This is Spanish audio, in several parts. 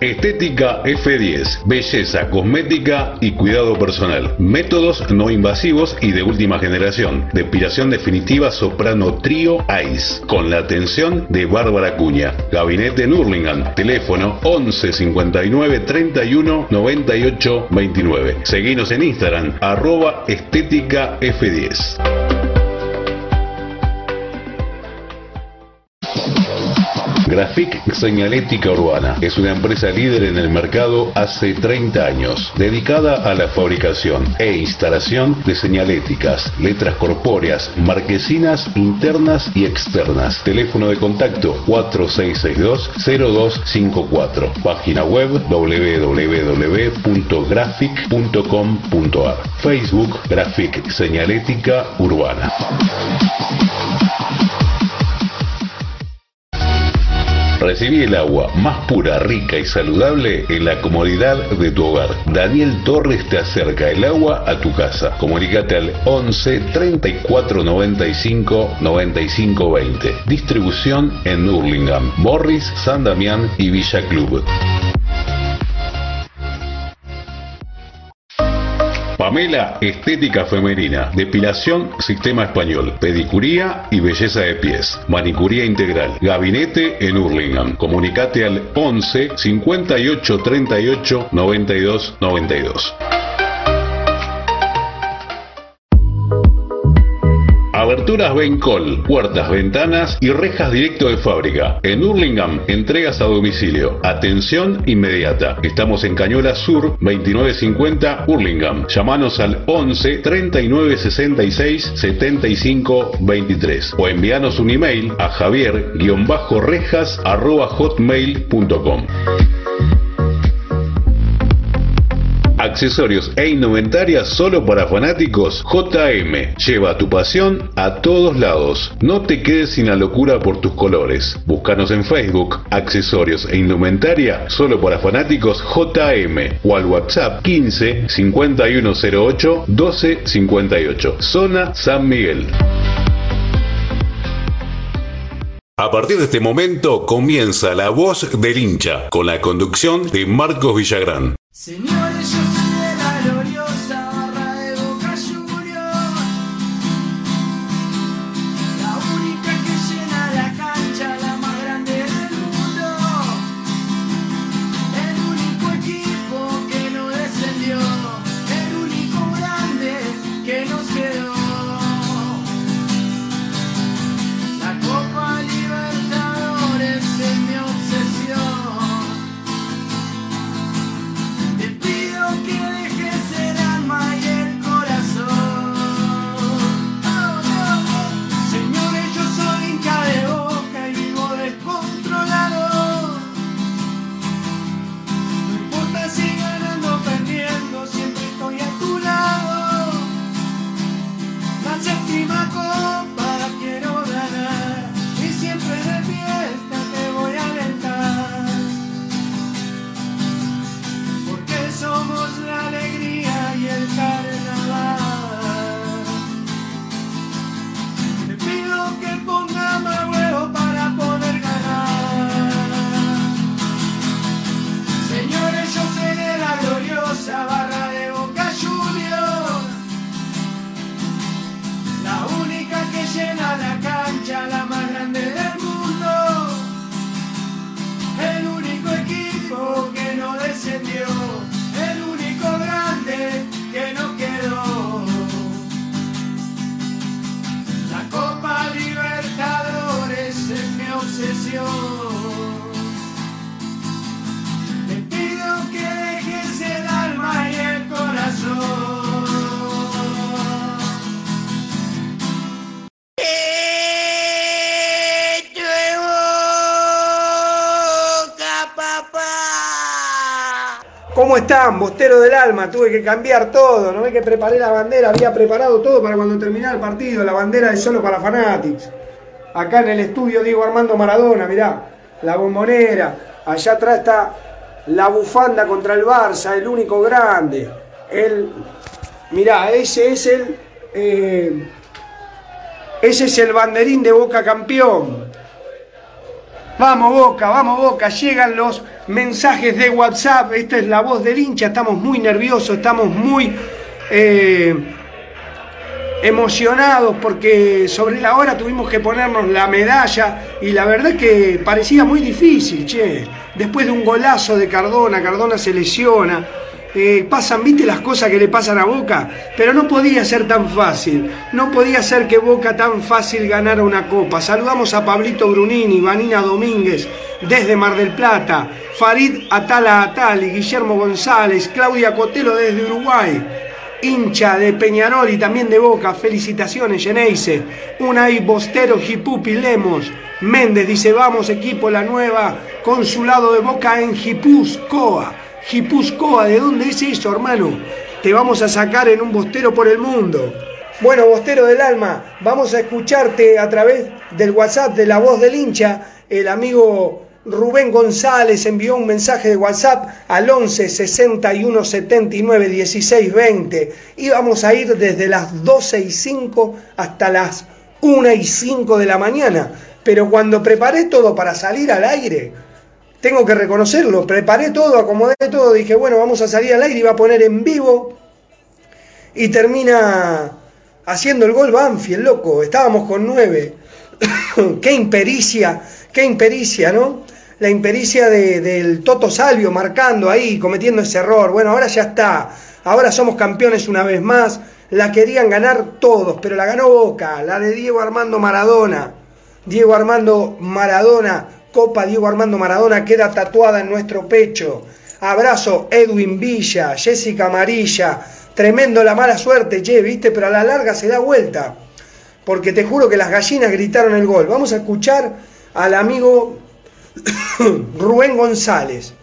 Estética F10, belleza cosmética y cuidado personal. Métodos no invasivos y de última generación. Depilación definitiva soprano trío ICE, con la atención de Bárbara Cuña. Gabinete en Hurlingham, teléfono 11 59 31 98 29. Seguinos en Instagram, arroba estética F10. Grafic Señalética Urbana es una empresa líder en el mercado hace 30 años, dedicada a la fabricación e instalación de señaléticas, letras corpóreas, marquesinas internas y externas. Teléfono de contacto 4662-0254. Página web www.grafic.com.ar. Facebook Grafic Señalética Urbana. Recibí el agua más pura, rica y saludable en la comodidad de tu hogar. Daniel Torres te acerca el agua a tu casa. Comunicate al 11 34 95 95 20. Distribución en Hurlingham, Morris, San Damián y Villa Club. Pamela, estética femenina, depilación, sistema español, pedicuría y belleza de pies, manicuría integral, gabinete en Hurlingham. Comunicate al 11 58 38 92 92. Aberturas Bencol, puertas, ventanas y rejas directo de fábrica. En Hurlingham, entregas a domicilio. Atención inmediata. Estamos en Cañola Sur, 2950 Hurlingham. Llámanos al 11 39 66 75 23 o envíanos un email a javier-rejas accesorios e indumentaria solo para fanáticos, JM. Lleva tu pasión a todos lados. No te quedes sin la locura por tus colores. Búscanos en Facebook, accesorios e indumentaria solo para fanáticos JM o al WhatsApp 15 5108 1258. Zona San Miguel. A partir de este momento comienza la voz del hincha con la conducción de Marcos Villagrán. ¿Cómo están, bostero del alma? Tuve que cambiar todo, no ve que preparé la bandera, había preparado todo para cuando terminara el partido, la bandera de solo para Fanatics. Acá en el estudio Diego Armando Maradona, mirá, la bombonera, allá atrás está la bufanda contra el Barça, el único grande. El, mirá, ese es el, eh, ese es el banderín de Boca campeón. Vamos Boca, vamos Boca, llegan los mensajes de WhatsApp, esta es la voz del hincha, estamos muy nerviosos, estamos muy eh, emocionados porque sobre la hora tuvimos que ponernos la medalla y la verdad que parecía muy difícil, che. Después de un golazo de Cardona, Cardona se lesiona, eh, pasan, viste las cosas que le pasan a Boca, pero no podía ser tan fácil, no podía ser que Boca tan fácil ganara una copa. Saludamos a Pablito Brunini, Vanina Domínguez, desde Mar del Plata, Farid Atala Atali, Guillermo González, Claudia Cotelo desde Uruguay, hincha de Peñarol y también de Boca, felicitaciones Geneise, Unai Bostero Jipupi Lemos, Méndez dice vamos equipo la nueva, consulado de Boca en Jipus, Coa. Gipuzcoa, ¿de dónde es eso, hermano? Te vamos a sacar en un bostero por el mundo. Bueno, bostero del alma, vamos a escucharte a través del WhatsApp de la voz del hincha. El amigo Rubén González envió un mensaje de WhatsApp al 11 61 79 16 20 y vamos a ir desde las 12 y 5 hasta las 1 y 5 de la mañana. Pero cuando preparé todo para salir al aire, tengo que reconocerlo, preparé todo, acomodé todo, dije, bueno, vamos a salir al aire, iba a poner en vivo y termina haciendo el gol Banfield, loco, estábamos con nueve. qué impericia, qué impericia, ¿no? La impericia del Toto Salvio marcando ahí, cometiendo ese error. Bueno, ahora ya está, ahora somos campeones una vez más. La querían ganar todos, pero la ganó Boca, la de Diego Armando Maradona. Diego Armando Maradona Copa Diego Armando Maradona queda tatuada en nuestro pecho. Abrazo Edwin Villa, Jessica Amarilla. Tremendo la mala suerte, che, viste, pero a la larga se da vuelta. Porque te juro que las gallinas gritaron el gol. Vamos a escuchar al amigo Rubén González.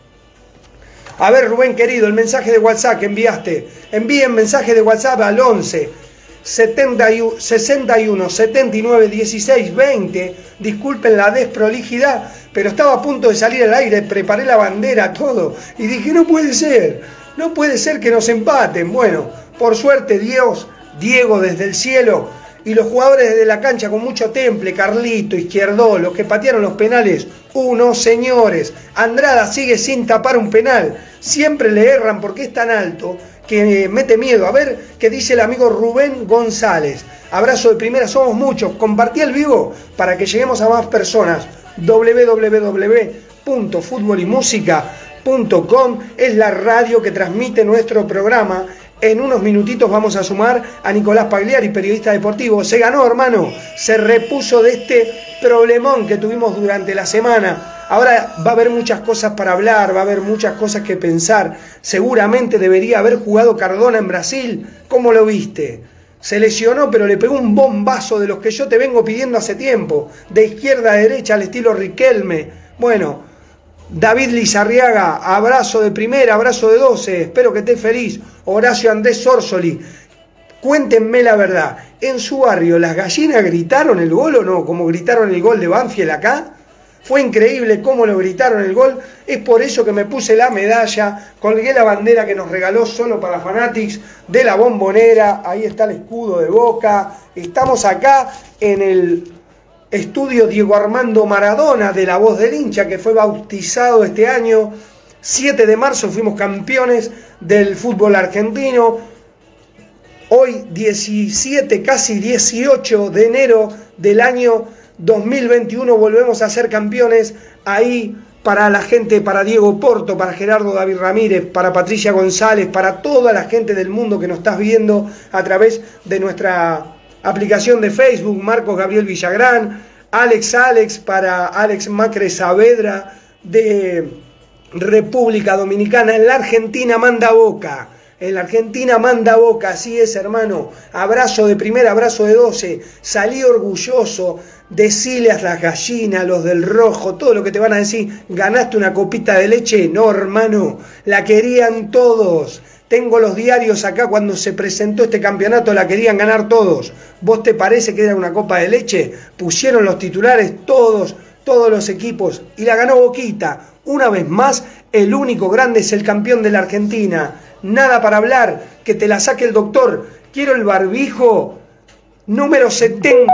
A ver, Rubén querido, el mensaje de WhatsApp que enviaste. Envíen mensaje de WhatsApp al 11 61, 79, 16, 20. Disculpen la desprolijidad, pero estaba a punto de salir al aire, preparé la bandera, todo. Y dije, no puede ser, no puede ser que nos empaten. Bueno, por suerte Dios, Diego desde el cielo y los jugadores desde la cancha con mucho temple, Carlito, Izquierdo, los que patearon los penales, unos señores. Andrada sigue sin tapar un penal. Siempre le erran porque es tan alto que mete miedo. A ver qué dice el amigo Rubén González. Abrazo de primera, somos muchos. Compartí el vivo para que lleguemos a más personas. www.futbolymusica.com es la radio que transmite nuestro programa. En unos minutitos vamos a sumar a Nicolás Pagliari, periodista deportivo. Se ganó, hermano. Se repuso de este problemón que tuvimos durante la semana Ahora va a haber muchas cosas para hablar, va a haber muchas cosas que pensar. Seguramente debería haber jugado Cardona en Brasil. ¿Cómo lo viste? Se lesionó, pero le pegó un bombazo de los que yo te vengo pidiendo hace tiempo. De izquierda a derecha al estilo Riquelme. Bueno, David Lizarriaga, abrazo de primera, abrazo de doce. Espero que esté feliz. Horacio Andrés Sorsoli. Cuéntenme la verdad. ¿En su barrio las gallinas gritaron el gol o no? Como gritaron el gol de Banfield acá. Fue increíble cómo lo gritaron el gol. Es por eso que me puse la medalla, colgué la bandera que nos regaló solo para Fanatics de la bombonera. Ahí está el escudo de Boca. Estamos acá en el estudio Diego Armando Maradona de La Voz del Hincha, que fue bautizado este año. 7 de marzo fuimos campeones del fútbol argentino. Hoy 17, casi 18 de enero del año 2021 volvemos a ser campeones ahí para la gente, para Diego Porto, para Gerardo David Ramírez, para Patricia González, para toda la gente del mundo que nos estás viendo a través de nuestra aplicación de Facebook, Marcos Gabriel Villagrán, Alex Alex, para Alex Macre Saavedra de República Dominicana, en la Argentina manda boca. En la Argentina manda boca, así es hermano. Abrazo de primera, abrazo de doce. Salí orgulloso decile a las gallinas, los del rojo, todo lo que te van a decir, ganaste una copita de leche, no hermano, la querían todos. Tengo los diarios acá cuando se presentó este campeonato, la querían ganar todos. ¿Vos te parece que era una copa de leche? Pusieron los titulares todos, todos los equipos y la ganó Boquita. Una vez más, el único grande es el campeón de la Argentina. Nada para hablar, que te la saque el doctor. Quiero el barbijo número 70.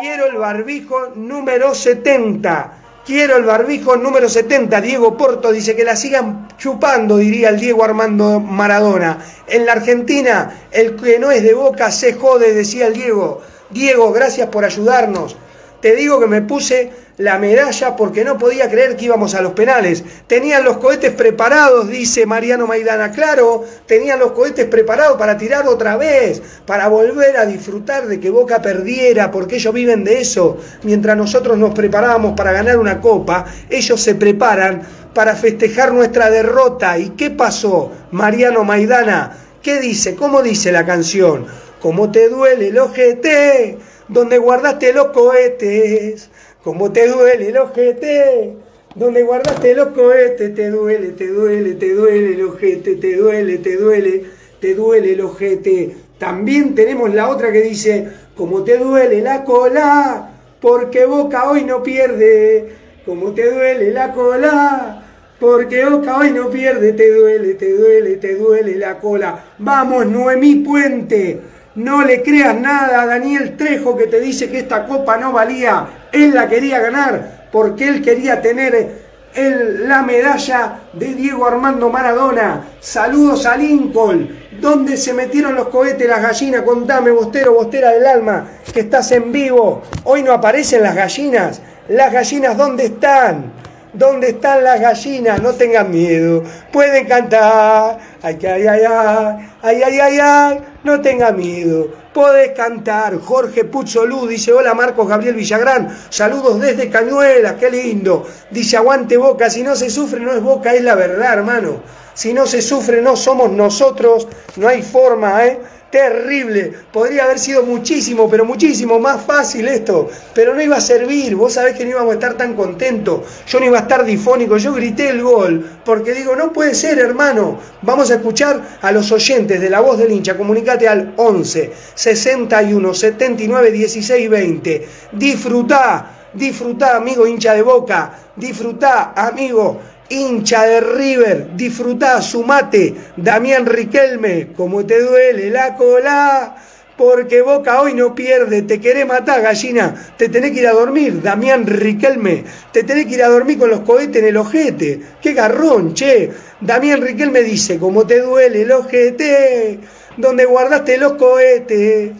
Quiero el barbijo número 70. Quiero el barbijo número 70, Diego Porto dice que la sigan chupando, diría el Diego Armando Maradona. En la Argentina, el que no es de boca se jode, decía el Diego. Diego, gracias por ayudarnos. Te digo que me puse la medalla porque no podía creer que íbamos a los penales. Tenían los cohetes preparados, dice Mariano Maidana. Claro, tenían los cohetes preparados para tirar otra vez, para volver a disfrutar de que Boca perdiera, porque ellos viven de eso. Mientras nosotros nos preparábamos para ganar una copa, ellos se preparan para festejar nuestra derrota. ¿Y qué pasó, Mariano Maidana? ¿Qué dice? ¿Cómo dice la canción? ¿Cómo te duele el ojete? Donde guardaste los cohetes como te duele el ojete, donde guardaste los cohetes, te duele, te duele, te duele el ojete, te duele, te duele, te duele el ojete. También tenemos la otra que dice, como te duele la cola, porque Boca hoy no pierde, como te duele la cola. Porque Boca hoy no pierde, te duele, te duele, te duele la cola. Vamos, Noemí Puente. No le creas nada a Daniel Trejo que te dice que esta copa no valía. Él la quería ganar porque él quería tener la medalla de Diego Armando Maradona. Saludos a Lincoln. ¿Dónde se metieron los cohetes, las gallinas? Contame, Bostero, Bostera del Alma, que estás en vivo. Hoy no aparecen las gallinas. ¿Las gallinas dónde están? ¿Dónde están las gallinas? No tengan miedo. Pueden cantar. Ay, ay, ay, ay, ay, ay, ay, ay. No tengan miedo. Podés cantar. Jorge Puzzolú dice: Hola Marcos Gabriel Villagrán. Saludos desde Cañuelas. Qué lindo. Dice: Aguante boca. Si no se sufre, no es boca, es la verdad, hermano. Si no se sufre, no somos nosotros. No hay forma, ¿eh? Terrible. Podría haber sido muchísimo, pero muchísimo más fácil esto. Pero no iba a servir. Vos sabés que no íbamos a estar tan contentos. Yo no iba a estar difónico. Yo grité el gol. Porque digo, no puede ser, hermano. Vamos a escuchar a los oyentes de la voz del hincha. Comunicate al 11 61 79 16 20. Disfrutá. Disfrutá, amigo hincha de boca. Disfrutá, amigo hincha de River, disfrutá, sumate, Damián Riquelme, como te duele la cola, porque Boca hoy no pierde, te querés matar, gallina, te tenés que ir a dormir, Damián Riquelme, te tenés que ir a dormir con los cohetes en el ojete, qué garrón, che, Damián Riquelme dice, como te duele el ojete, donde guardaste los cohetes,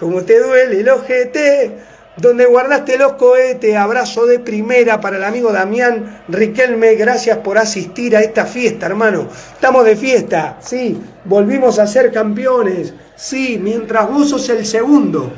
como te duele el ojete, donde guardaste los cohetes. Abrazo de primera para el amigo Damián Riquelme. Gracias por asistir a esta fiesta, hermano. Estamos de fiesta, sí. Volvimos a ser campeones, sí. Mientras vos sos el segundo.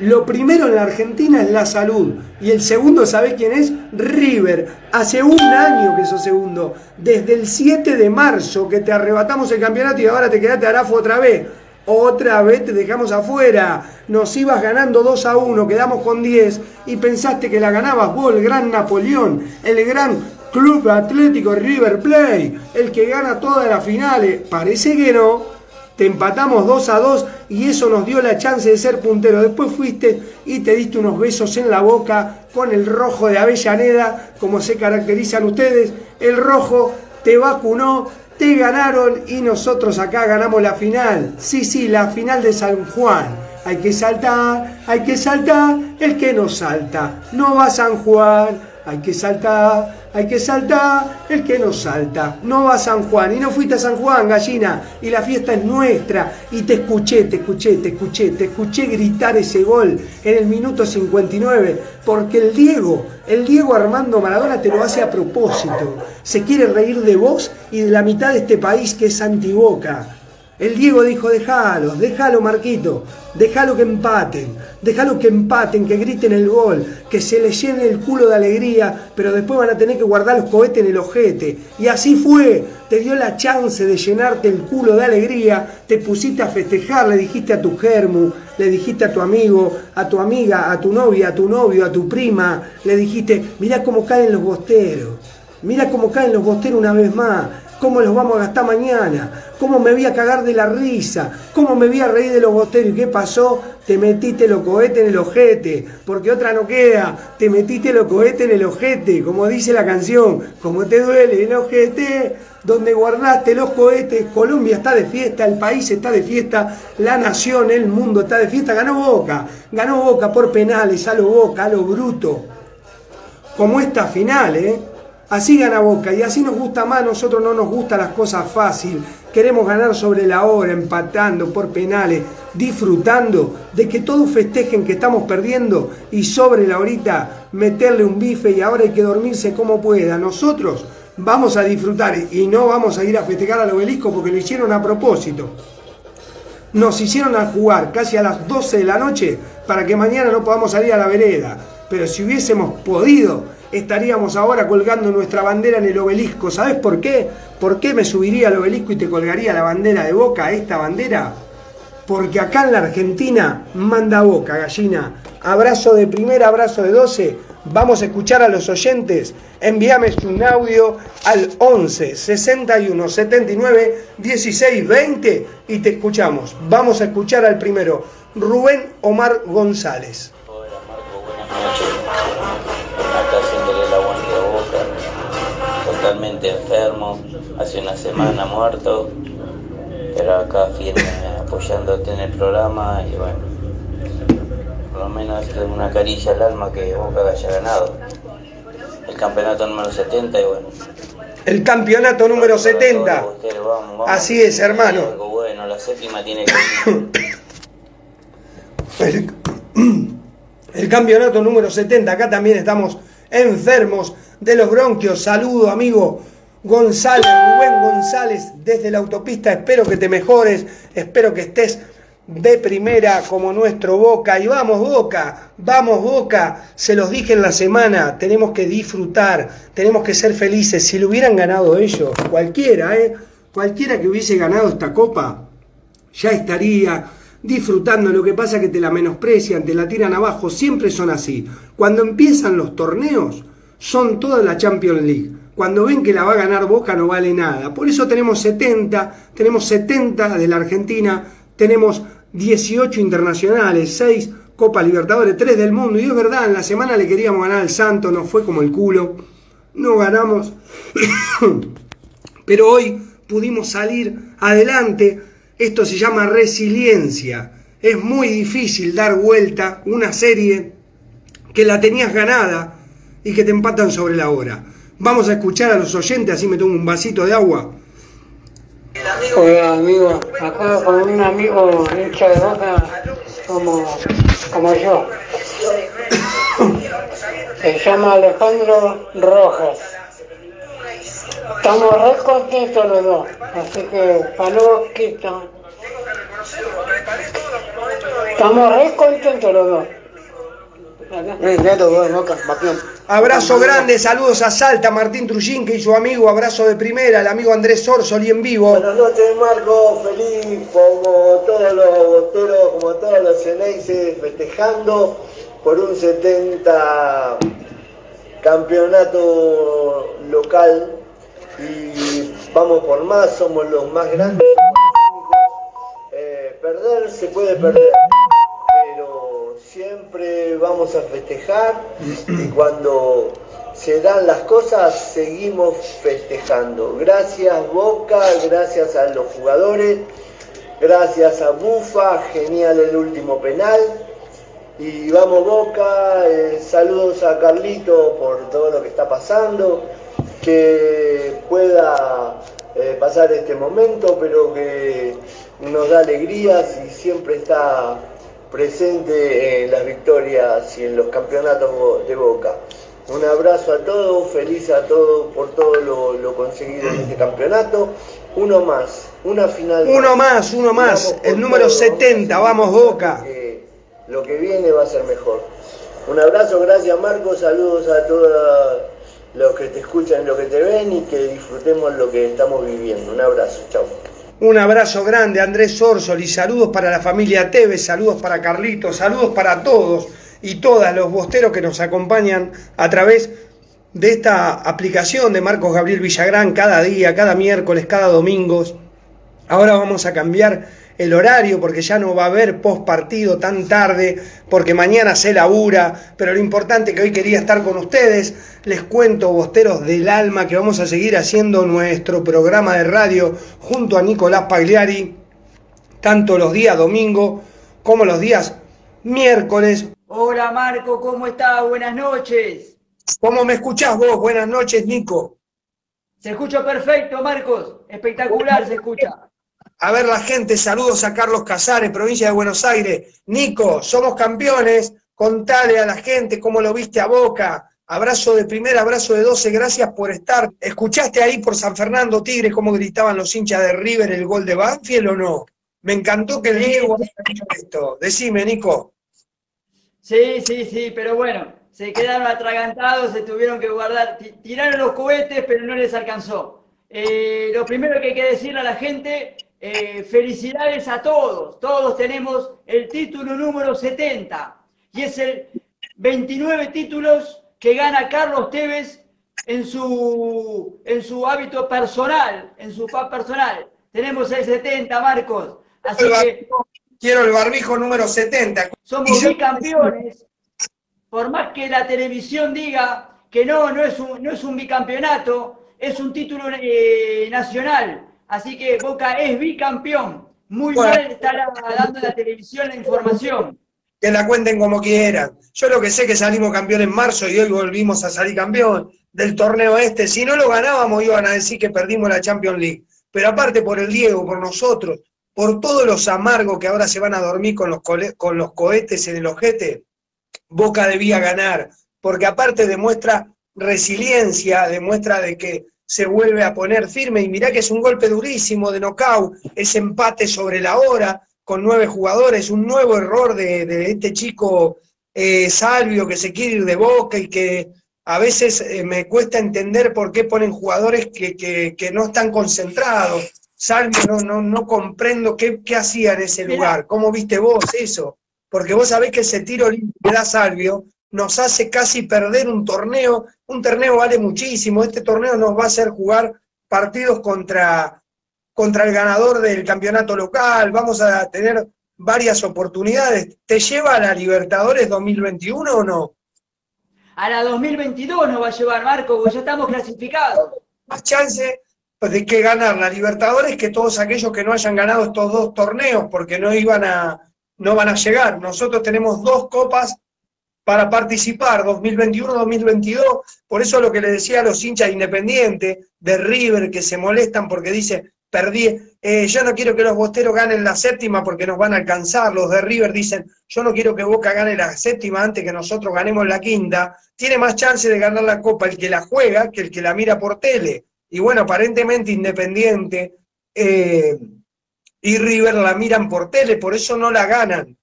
Lo primero en la Argentina es la salud. Y el segundo, ¿sabés quién es? River. Hace un año que sos segundo. Desde el 7 de marzo que te arrebatamos el campeonato y ahora te quedaste Arafo otra vez. Otra vez te dejamos afuera. Nos ibas ganando 2 a 1, quedamos con 10 y pensaste que la ganabas vos, el gran Napoleón, el gran Club Atlético River Plate, el que gana todas las finales. Parece que no. Te empatamos 2 a 2 y eso nos dio la chance de ser puntero. Después fuiste y te diste unos besos en la boca con el rojo de Avellaneda, como se caracterizan ustedes. El rojo te vacunó te ganaron y nosotros acá ganamos la final. Sí, sí, la final de San Juan. Hay que saltar, hay que saltar, el que no salta. No va a San Juan, hay que saltar, hay que saltar, el que no salta, no va a San Juan, y no fuiste a San Juan, gallina, y la fiesta es nuestra, y te escuché, te escuché, te escuché, te escuché gritar ese gol en el minuto 59, porque el Diego, el Diego Armando Maradona te lo hace a propósito, se quiere reír de vos y de la mitad de este país que es antiboca. El Diego dijo, déjalo, déjalo Marquito, déjalo que empaten, déjalo que empaten, que griten el gol, que se les llene el culo de alegría, pero después van a tener que guardar los cohetes en el ojete. Y así fue, te dio la chance de llenarte el culo de alegría, te pusiste a festejar, le dijiste a tu germu, le dijiste a tu amigo, a tu amiga, a tu novia, a tu novio, a tu prima, le dijiste, mira cómo caen los bosteros, mira cómo caen los bosteros una vez más cómo los vamos a gastar mañana, cómo me voy a cagar de la risa, cómo me voy a reír de los bosteros. ¿Y qué pasó? Te metiste los cohetes en el ojete, porque otra no queda. Te metiste los cohetes en el ojete, como dice la canción, como te duele el ojete, donde guardaste los cohetes. Colombia está de fiesta, el país está de fiesta, la nación, el mundo está de fiesta. Ganó Boca, ganó Boca por penales, a lo Boca, a lo bruto. como esta final, ¿eh? Así gana Boca y así nos gusta más, nosotros no nos gustan las cosas fácil, queremos ganar sobre la hora, empatando por penales, disfrutando de que todos festejen que estamos perdiendo y sobre la horita meterle un bife y ahora hay que dormirse como pueda. Nosotros vamos a disfrutar y no vamos a ir a festejar al obelisco porque lo hicieron a propósito. Nos hicieron al jugar casi a las 12 de la noche para que mañana no podamos salir a la vereda. Pero si hubiésemos podido, estaríamos ahora colgando nuestra bandera en el obelisco. ¿Sabes por qué? ¿Por qué me subiría al obelisco y te colgaría la bandera de Boca, esta bandera? Porque acá en la Argentina manda Boca, gallina. Abrazo de primera, abrazo de 12. Vamos a escuchar a los oyentes. Envíame un audio al 11 61 79 16 20 y te escuchamos. Vamos a escuchar al primero, Rubén Omar González. Totalmente enfermo, hace una semana muerto, pero acá firme apoyándote en el programa y bueno, por lo menos es una caricia al alma que Boca haya ganado. El campeonato número 70 y bueno. El campeonato número 70. Así es, hermano. bueno, la séptima tiene que... el campeonato número 70. Acá también estamos enfermos de los bronquios. Saludo, amigo González, Rubén González, desde la autopista. Espero que te mejores, espero que estés de primera como nuestro Boca. Y vamos, Boca, vamos, Boca. Se los dije en la semana, tenemos que disfrutar, tenemos que ser felices. Si lo hubieran ganado ellos, cualquiera, ¿eh? Cualquiera que hubiese ganado esta copa, ya estaría disfrutando. Lo que pasa es que te la menosprecian, te la tiran abajo, siempre son así. Cuando empiezan los torneos, son toda la Champions League. Cuando ven que la va a ganar Boca no vale nada. Por eso tenemos 70, tenemos 70 de la Argentina, tenemos 18 internacionales, 6 Copa Libertadores, 3 del mundo. Y es verdad, en la semana le queríamos ganar al Santo, no fue como el culo. No ganamos. Pero hoy pudimos salir adelante esto se llama resiliencia. Es muy difícil dar vuelta una serie que la tenías ganada y que te empatan sobre la hora. Vamos a escuchar a los oyentes, así me tomo un vasito de agua. Hola amigo, acá con un amigo hincha de boca como, como yo. Se llama Alejandro Rojas. Estamos re contentos los dos, así que saludos, Quito. Estamos re contentos los dos. Abrazo grande, saludos a Salta, Martín Trujín, y su amigo, abrazo de primera, el amigo Andrés Orsoli en vivo. Buenas noches, Marco, feliz como todos los boteros, como todos los ceneices, festejando por un 70 campeonato local y vamos por más, somos los más grandes. Eh, perder se puede perder, siempre vamos a festejar y cuando se dan las cosas seguimos festejando. Gracias Boca, gracias a los jugadores, gracias a Bufa, genial el último penal. Y vamos Boca, eh, saludos a Carlito por todo lo que está pasando que pueda eh, pasar este momento, pero que nos da alegrías y siempre está presente en las victorias y en los campeonatos de Boca. Un abrazo a todos, feliz a todos por todo lo, conseguido en este campeonato. Uno más, una final. Uno más, uno más, el número 70, vamos Boca. lo que viene va a ser mejor. Un abrazo, gracias Marco, saludos a toda los que te escuchan y los que te ven y que disfrutemos lo que estamos viviendo. Un abrazo, chao. Un abrazo grande, Andrés Orsol, y saludos para la familia Tevez, saludos para Carlitos, saludos para todos y todas los bosteros que nos acompañan a través de esta aplicación de Marcos Gabriel Villagrán cada día, cada miércoles, cada domingo. Ahora vamos a cambiar el horario porque ya no va a haber post partido tan tarde, porque mañana se labura, pero lo importante es que hoy quería estar con ustedes. Les cuento, bosteros del alma, que vamos a seguir haciendo nuestro programa de radio junto a Nicolás Pagliari, tanto los días domingo como los días miércoles. Hola Marco, ¿cómo estás? Buenas noches. ¿Cómo me escuchás vos? Buenas noches, Nico. Se escucha perfecto, Marcos. Espectacular se escucha. A ver la gente, saludos a Carlos Casares, provincia de Buenos Aires. Nico, somos campeones. Contale a la gente cómo lo viste a Boca. Abrazo de primera, abrazo de 12, gracias por estar. ¿Escuchaste ahí por San Fernando Tigre cómo gritaban los hinchas de River el gol de Banfield o no? Me encantó que el Diego haya hecho esto. Decime, Nico. Sí, sí, sí, pero bueno, se quedaron atragantados, se tuvieron que guardar, tiraron los cohetes, pero no les alcanzó. Eh, lo primero que hay que decirle a la gente, eh, felicidades a todos. Todos tenemos el título número 70 y es el 29 títulos que gana Carlos Tevez en su, en su hábito personal, en su paz personal. Tenemos el 70, Marcos. Así que quiero el barbijo número 70. Somos bicampeones. Por más que la televisión diga que no, no es un, no es un bicampeonato, es un título eh, nacional. Así que Boca es bicampeón. Muy mal está dando la televisión la información. Que la cuenten como quieran. Yo lo que sé es que salimos campeón en marzo y hoy volvimos a salir campeón del torneo este. Si no lo ganábamos, iban a decir que perdimos la Champions League. Pero aparte por el Diego, por nosotros, por todos los amargos que ahora se van a dormir con los, con los cohetes en el ojete, Boca debía ganar, porque aparte demuestra resiliencia, demuestra de que se vuelve a poner firme, y mirá que es un golpe durísimo de knockout, ese empate sobre la hora, con nueve jugadores, un nuevo error de, este chico eh, Salvio que se quiere ir de Boca y que a veces eh, me cuesta entender por qué ponen jugadores que, que no están concentrados, Salvio, no, no, no comprendo qué, hacía en ese lugar. ¿Cómo viste vos eso? Porque vos sabés que ese tiro libre que da Salvio nos hace casi perder un torneo. Un torneo vale muchísimo. Este torneo nos va a hacer jugar partidos contra, contra el ganador del campeonato local. Vamos a tener varias oportunidades. ¿Te lleva a la Libertadores 2021 o no? A la 2022 nos va a llevar, Marco, porque ya estamos clasificados. Más chance de que ganar la Libertadores que todos aquellos que no hayan ganado estos dos torneos, porque no iban a, no van a llegar. Nosotros tenemos dos copas para participar, 2021-2022, por eso lo que le decía a los hinchas independientes de River que se molestan porque dice, perdí, eh, yo no quiero que los bosteros ganen la séptima porque nos van a alcanzar, los de River dicen, yo no quiero que Boca gane la séptima antes que nosotros ganemos la quinta, tiene más chance de ganar la copa el que la juega que el que la mira por tele y bueno, aparentemente Independiente eh, y River la miran por tele, por eso no la ganan.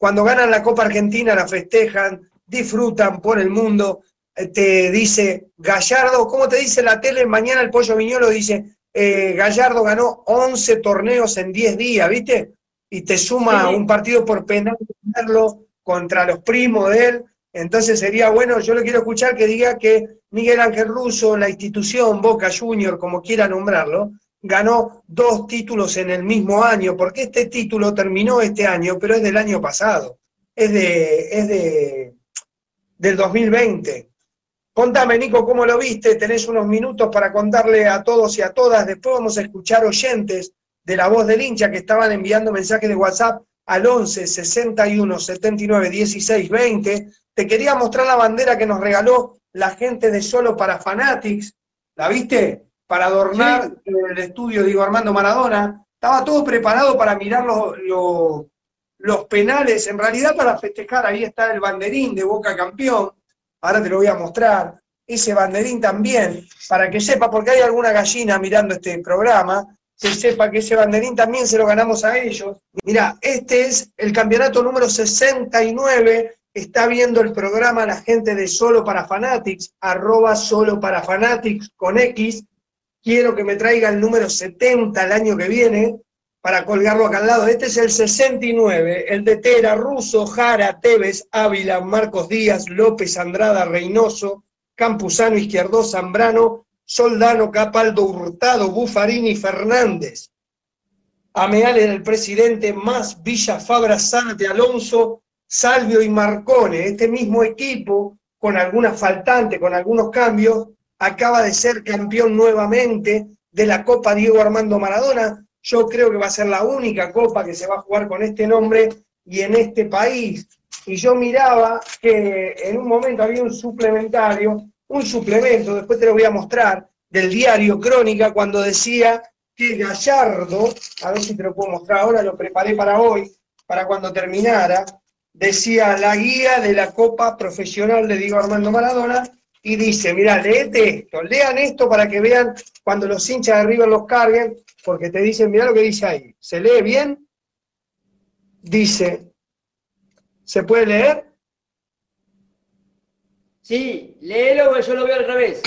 Cuando ganan la Copa Argentina la festejan, disfrutan por el mundo, eh, te dice Gallardo, ¿cómo te dice la tele? Mañana el Pollo Viñolo dice, eh, Gallardo ganó 11 torneos en 10 días, ¿viste? Y te suma un partido por penal contra los primos de él. Entonces sería bueno, yo lo quiero escuchar que diga que Miguel Ángel Russo, la institución Boca Junior, como quiera nombrarlo, ganó dos títulos en el mismo año, porque este título terminó este año, pero es del año pasado, es de, es de del 2020. Contame, Nico, ¿cómo lo viste? Tenés unos minutos para contarle a todos y a todas. Después vamos a escuchar oyentes de la voz del hincha que estaban enviando mensajes de WhatsApp al 11 61 79 16 20. Te quería mostrar la bandera que nos regaló la gente de Solo para Fanatics, ¿la viste? Para adornar el estudio Diego Armando Maradona. Estaba todo preparado para mirar los, los penales, en realidad para festejar, ahí está el banderín de Boca Campeón, ahora te lo voy a mostrar, ese banderín también, para que sepa, porque hay alguna gallina mirando este programa, que sepa que ese banderín también se lo ganamos a ellos. Mira, este es el campeonato número 69 está viendo el programa la gente de Solo para Fanatics, arroba Solo para Fanatics con X. Quiero que me traiga el número 70 el año que viene para colgarlo acá al lado. Este es el 69, el de Tera, Russo, Jara, Tevez, Ávila, Marcos Díaz, López, Andrada, Reynoso, Campuzano, Izquierdo, Zambrano, Soldano, Capaldo, Hurtado, Bufarini, Fernández. Ameal era el presidente, más Villa Fabra, Alonso, Salvio y Marcone, este mismo equipo, con algunas faltantes, con algunos cambios, acaba de ser campeón nuevamente de la Copa Diego Armando Maradona. Yo creo que va a ser la única copa que se va a jugar con este nombre y en este país. Y yo miraba que en un momento había un suplementario un suplemento, después te lo voy a mostrar, del diario Crónica, cuando decía que Gallardo, a ver si te lo puedo mostrar ahora, lo preparé para hoy, para cuando terminara, decía la guía de la Copa Profesional de Diego Armando Maradona, y dice, mira, leete esto, lean esto para que vean cuando los hinchas de River los carguen, porque te dicen, mira lo que dice ahí, ¿se lee bien? Dice, ¿se puede leer? Sí, léelo porque yo lo veo al revés.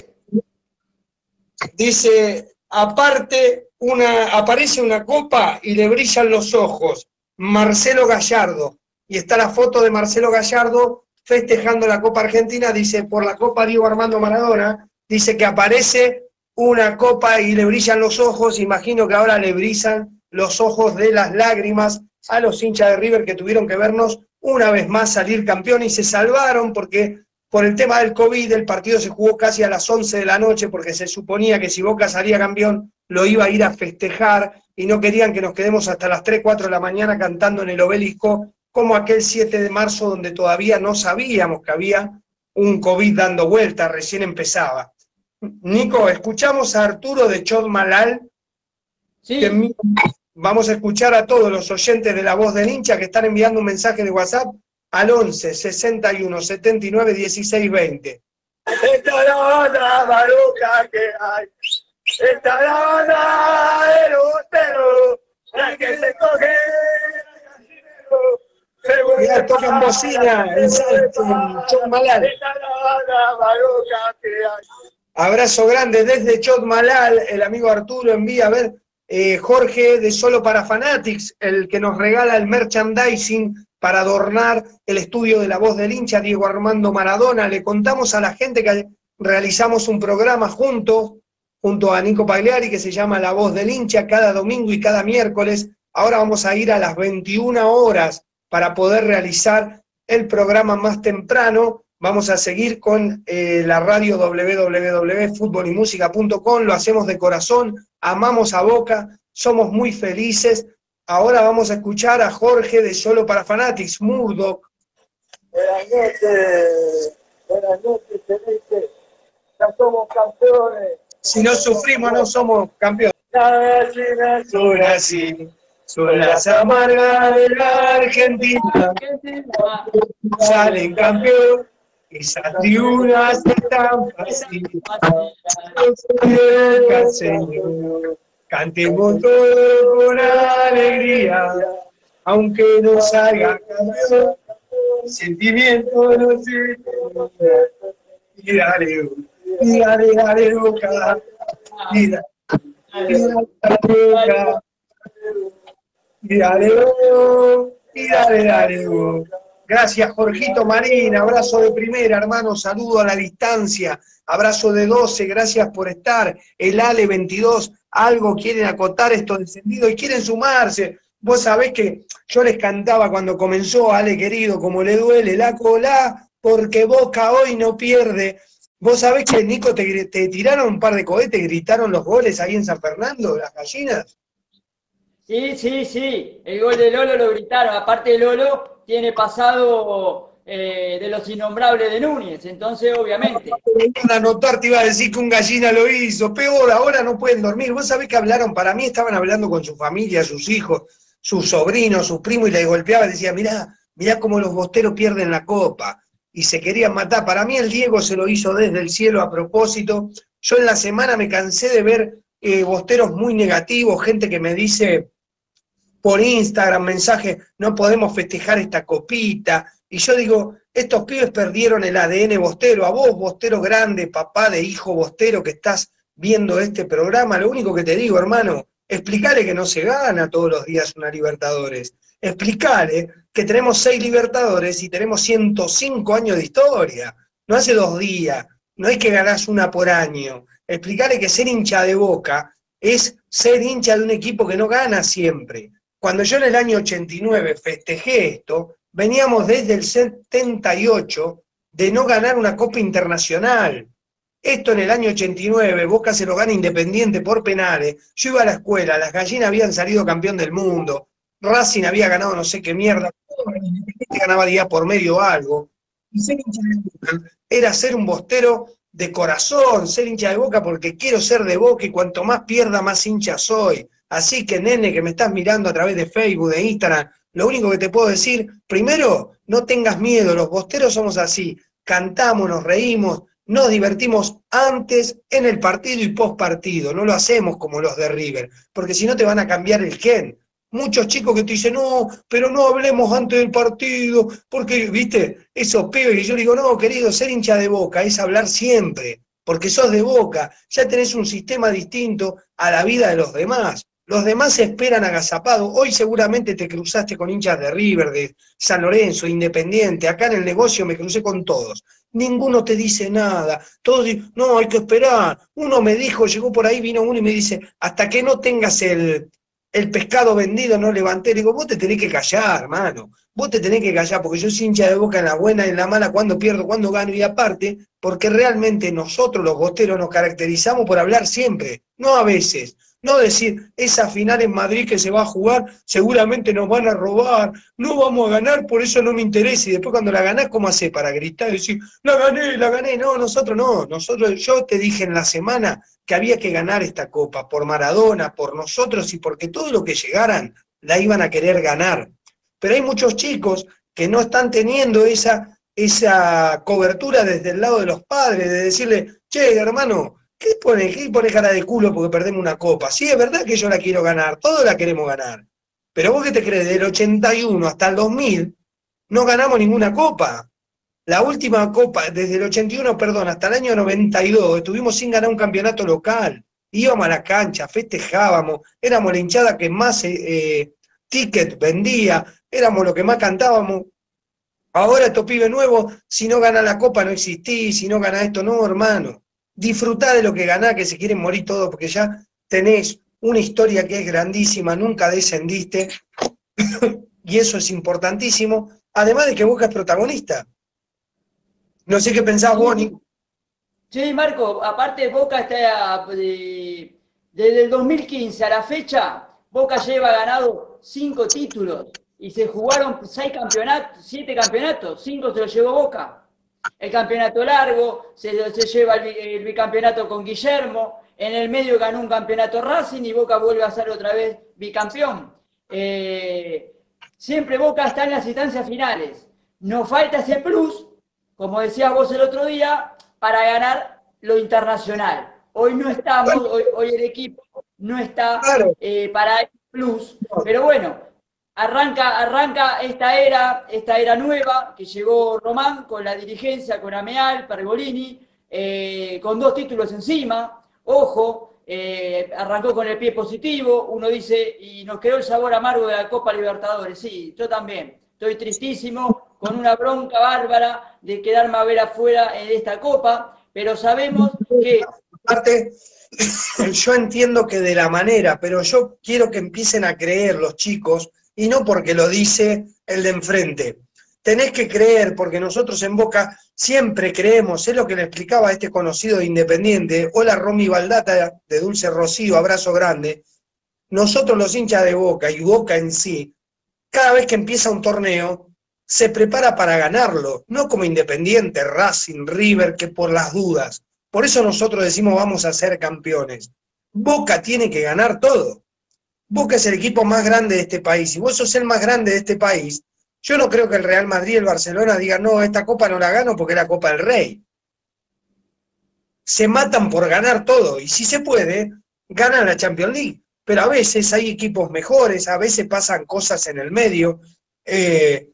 Dice, aparte, una, aparece una copa y le brillan los ojos. Marcelo Gallardo. Y está la foto de Marcelo Gallardo festejando la Copa Argentina. Dice, por la Copa Diego Armando Maradona. Dice que aparece una copa y le brillan los ojos. Imagino que ahora le brillan los ojos de las lágrimas a los hinchas de River que tuvieron que vernos una vez más salir campeón y se salvaron porque por el tema del COVID el partido se jugó casi a las 11 de la noche porque se suponía que si Boca salía campeón lo iba a ir a festejar y no querían que nos quedemos hasta las 3, 4 de la mañana cantando en el obelisco como aquel 7 de marzo donde todavía no sabíamos que había un COVID dando vuelta, recién empezaba. Nico, escuchamos a Arturo de Chod Malal. Sí. que vamos a escuchar a todos los oyentes de La Voz del Hincha que están enviando un mensaje de WhatsApp al 11 61 79 16 20. Esta es la banda maluca que hay. Esta es la banda del botero, la que se coge Mira, tocan bocina en Salto, en. Abrazo grande desde Chotmalal, el amigo Arturo envía a ver eh, Jorge de Solo para Fanatics, el que nos regala el merchandising para adornar el estudio de la voz del hincha, Diego Armando Maradona. Le contamos a la gente que realizamos un programa juntos, junto a Nico Pagliari, que se llama La voz del hincha, cada domingo y cada miércoles. Ahora vamos a ir a las 21 horas para poder realizar el programa más temprano. Vamos a seguir con eh, la radio www.futbolymusica.com, lo hacemos de corazón, amamos a Boca, somos muy felices. Ahora vamos a escuchar a Jorge de Solo para Fanatics, Murdoch. Buenas noches, buenas noches, Celeste. Ya somos campeones. Si no sufrimos, no somos campeones. Las Son así, son las amargas de la Argentina. Salen campeón, esas tribunas están vacías. Señor, cantemos todo con alegría, aunque no salga campeón. Sentimiento no se y dale, y dale, dale, boca, y dale, dale, boca. Y dale, dale, dale. Gracias, Jorgito Marín. Abrazo de primera, hermano. Saludo a la distancia. Abrazo de 12. Gracias por estar. El Ale 22. Algo quieren acotar esto encendido y quieren sumarse. Vos sabés que yo les cantaba cuando comenzó, Ale querido, como le duele la cola, porque Boca hoy no pierde. Vos sabés que, Nico, te, te tiraron un par de cohetes, gritaron los goles ahí en San Fernando, las gallinas. Sí, sí, sí. El gol de Lolo lo gritaron. Aparte, Lolo tiene pasado eh, de los innombrables de Núñez. Entonces, obviamente. A anotar, te iba a decir que un gallina lo hizo. Peor, ahora no pueden dormir. Vos sabés que hablaron, para mí estaban hablando con su familia, sus hijos, sus sobrinos, sus primos, y les golpeaban. Decía, mirá, mirá cómo los bosteros pierden la copa. Y se querían matar. Para mí el Diego se lo hizo desde el cielo a propósito. Yo en la semana me cansé de ver eh, bosteros muy negativos, gente que me dice por Instagram mensajes, no podemos festejar esta copita. Y yo digo, estos pibes perdieron el ADN bostero. A vos, bostero grande, papá de hijo bostero que estás viendo este programa, lo único que te digo, hermano, explicale que no se gana todos los días una Libertadores. Explicale que tenemos seis Libertadores y tenemos 105 años de historia. No hace dos días, no es que ganás una por año. Explicale que ser hincha de boca es ser hincha de un equipo que no gana siempre. Cuando yo en el año 89 festejé esto, veníamos desde el 78 de no ganar una Copa Internacional. Esto en el año 89, Boca se lo gana Independiente por penales. Yo iba a la escuela, las gallinas habían salido campeón del mundo, Racing había ganado no sé qué mierda, ganaba día por medio algo. Y ser hincha de era ser un bostero de corazón, ser hincha de boca porque quiero ser de boca y cuanto más pierda, más hincha soy. Así que, nene, que me estás mirando a través de Facebook, de Instagram, lo único que te puedo decir, primero, no tengas miedo, los bosteros somos así, cantamos, nos reímos, nos divertimos antes, en el partido y post partido, no lo hacemos como los de River, porque si no te van a cambiar el gen. Muchos chicos que te dicen, no, pero no hablemos antes del partido, porque, viste, esos pibes que yo digo, no, querido, ser hincha de boca es hablar siempre, porque sos de boca, ya tenés un sistema distinto a la vida de los demás. Los demás esperan agazapado. Hoy seguramente te cruzaste con hinchas de River, de San Lorenzo, Independiente. Acá en el negocio me crucé con todos. Ninguno te dice nada. Todos dicen, no, hay que esperar. Uno me dijo, llegó por ahí, vino uno y me dice, hasta que no tengas el, el pescado vendido, no levanté. Le digo, vos te tenés que callar, hermano. Vos te tenés que callar, porque yo soy hincha de boca en la buena en la mala, cuando pierdo, cuando gano, y aparte, porque realmente nosotros los boteros nos caracterizamos por hablar siempre, no a veces. No decir, esa final en Madrid que se va a jugar, seguramente nos van a robar, no vamos a ganar, por eso no me interesa. Y después cuando la ganás, ¿cómo hace para gritar y decir, la gané, la gané? No, nosotros no. Nosotros, yo te dije en la semana que había que ganar esta copa por Maradona, por nosotros y porque todo lo que llegaran la iban a querer ganar. Pero hay muchos chicos que no están teniendo esa, esa cobertura desde el lado de los padres, de decirle, che, hermano, ¿Qué pone, ¿Qué pone cara de culo porque perdemos una copa? Sí, es verdad que yo la quiero ganar, todos la queremos ganar. Pero vos qué te crees, del 81 hasta el 2000 no ganamos ninguna copa. La última copa, desde el 81, perdón, hasta el año 92, estuvimos sin ganar un campeonato local. Íbamos a la cancha, festejábamos, éramos la hinchada que más eh, eh ticket vendía, éramos los que más cantábamos. Ahora estos pibes nuevos, si no gana la copa no existís, si no gana esto, no, hermano disfrutá de lo que ganás, que se quieren morir todos, porque ya tenés una historia que es grandísima, nunca descendiste, y eso es importantísimo, además de que Boca es protagonista. No sé qué pensás, Bonnie. Sí, Marco, aparte Boca está eh, desde el 2015 a la fecha, Boca lleva ganado cinco títulos y se jugaron seis campeonatos, siete campeonatos, cinco se los llevó Boca el campeonato largo, se, lleva el, bicampeonato con Guillermo, en el medio ganó un campeonato Racing y Boca vuelve a ser otra vez bicampeón. Eh, siempre Boca está en las instancias finales. Nos falta ese plus, como decías vos el otro día, para ganar lo internacional. Hoy no estamos, hoy, el equipo no está eh, para el plus, pero bueno, Arranca, arranca esta era, esta era nueva que llegó Román con la dirigencia, con Ameal, Pergolini, eh, con dos títulos encima. Ojo, eh, arrancó con el pie positivo. Uno dice, y nos quedó el sabor amargo de la Copa Libertadores. Sí, yo también. Estoy tristísimo, con una bronca bárbara de quedarme a ver afuera en esta Copa, pero sabemos que. Aparte, yo entiendo que de la manera, pero yo quiero que empiecen a creer los chicos y no porque lo dice el de enfrente. Tenés que creer, porque nosotros en Boca siempre creemos, es lo que le explicaba este conocido de Independiente, hola Romy Baldata de Dulce Rocío, abrazo grande, nosotros los hinchas de Boca y Boca en sí, cada vez que empieza un torneo, se prepara para ganarlo, no como Independiente, Racing, River, que por las dudas. Por eso nosotros decimos vamos a ser campeones. Boca tiene que ganar todo. Boca es el equipo más grande de este país y vos sos el más grande de este país, yo no creo que el Real Madrid y el Barcelona digan, no, esta copa no la gano porque es la Copa del Rey. Se matan por ganar todo y si se puede, ganan la Champions League. Pero a veces hay equipos mejores, a veces pasan cosas en el medio. Eh,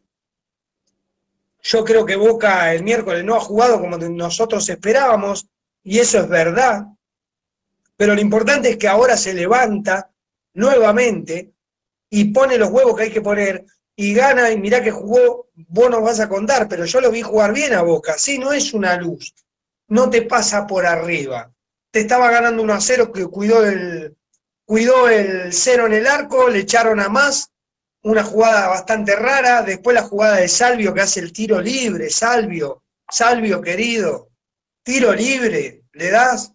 yo creo que Boca el miércoles no ha jugado como nosotros esperábamos y eso es verdad. Pero lo importante es que ahora se levanta, nuevamente y pone los huevos que hay que poner y gana y mirá que jugó, vos nos vas a contar, pero yo lo vi jugar bien a Boca, sí, no es una luz, no te pasa por arriba. Te estaba ganando 1 a 0 que cuidó el, cuidó el cero en el arco, le echaron a más, una jugada bastante rara, después la jugada de Salvio que hace el tiro libre, Salvio, Salvio querido, tiro libre, le das,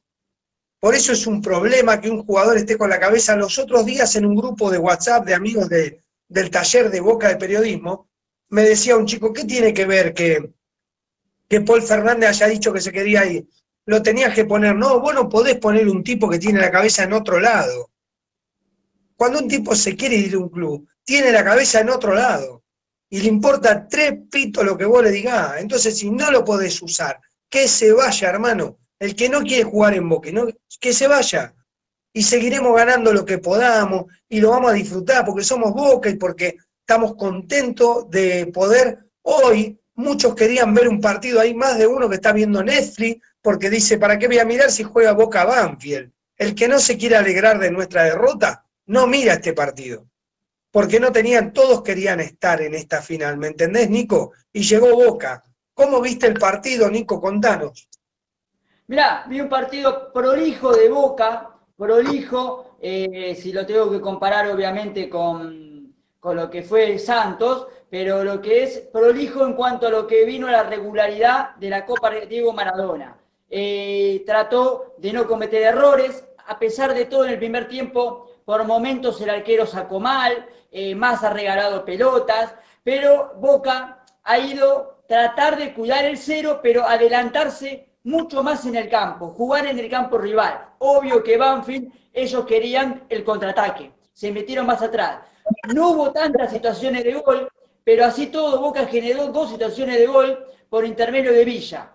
por eso es un problema que un jugador esté con la cabeza. Los otros días en un grupo de WhatsApp de amigos del taller de Boca de Periodismo, me decía un chico, ¿qué tiene que ver que, que Paul Fernández haya dicho que se quería ir? lo tenías que poner. No, vos no podés poner un tipo que tiene la cabeza en otro lado. Cuando un tipo se quiere ir a un club, tiene la cabeza en otro lado. Y le importa tres pitos lo que vos le digas. Entonces, si no lo podés usar, que se vaya, hermano. El que no quiere jugar en Boca, no, que se vaya. Y seguiremos ganando lo que podamos y lo vamos a disfrutar porque somos Boca y porque estamos contentos de poder hoy. Muchos querían ver un partido, hay más de uno que está viendo Netflix porque dice, ¿para qué voy a mirar si juega Boca Banfield? El que no se quiere alegrar de nuestra derrota, no mira este partido. Porque no tenían, todos querían estar en esta final, ¿me entendés, Nico? Y llegó Boca. ¿Cómo viste el partido, Nico? Contanos. Mirá, vi un partido prolijo de Boca, prolijo, eh, si lo tengo que comparar obviamente con, con lo que fue Santos, pero lo que es prolijo en cuanto a lo que vino la regularidad de la Copa Diego Maradona. Eh, trató de no cometer errores, a pesar de todo en el primer tiempo, por momentos el arquero sacó mal, eh, más ha regalado pelotas, pero Boca ha ido tratar de cuidar el cero, pero adelantarse mucho más en el campo, jugar en el campo rival. Obvio que Banfield, ellos querían el contraataque, se metieron más atrás. No hubo tantas situaciones de gol, pero así todo Boca generó dos situaciones de gol por intermedio de Villa.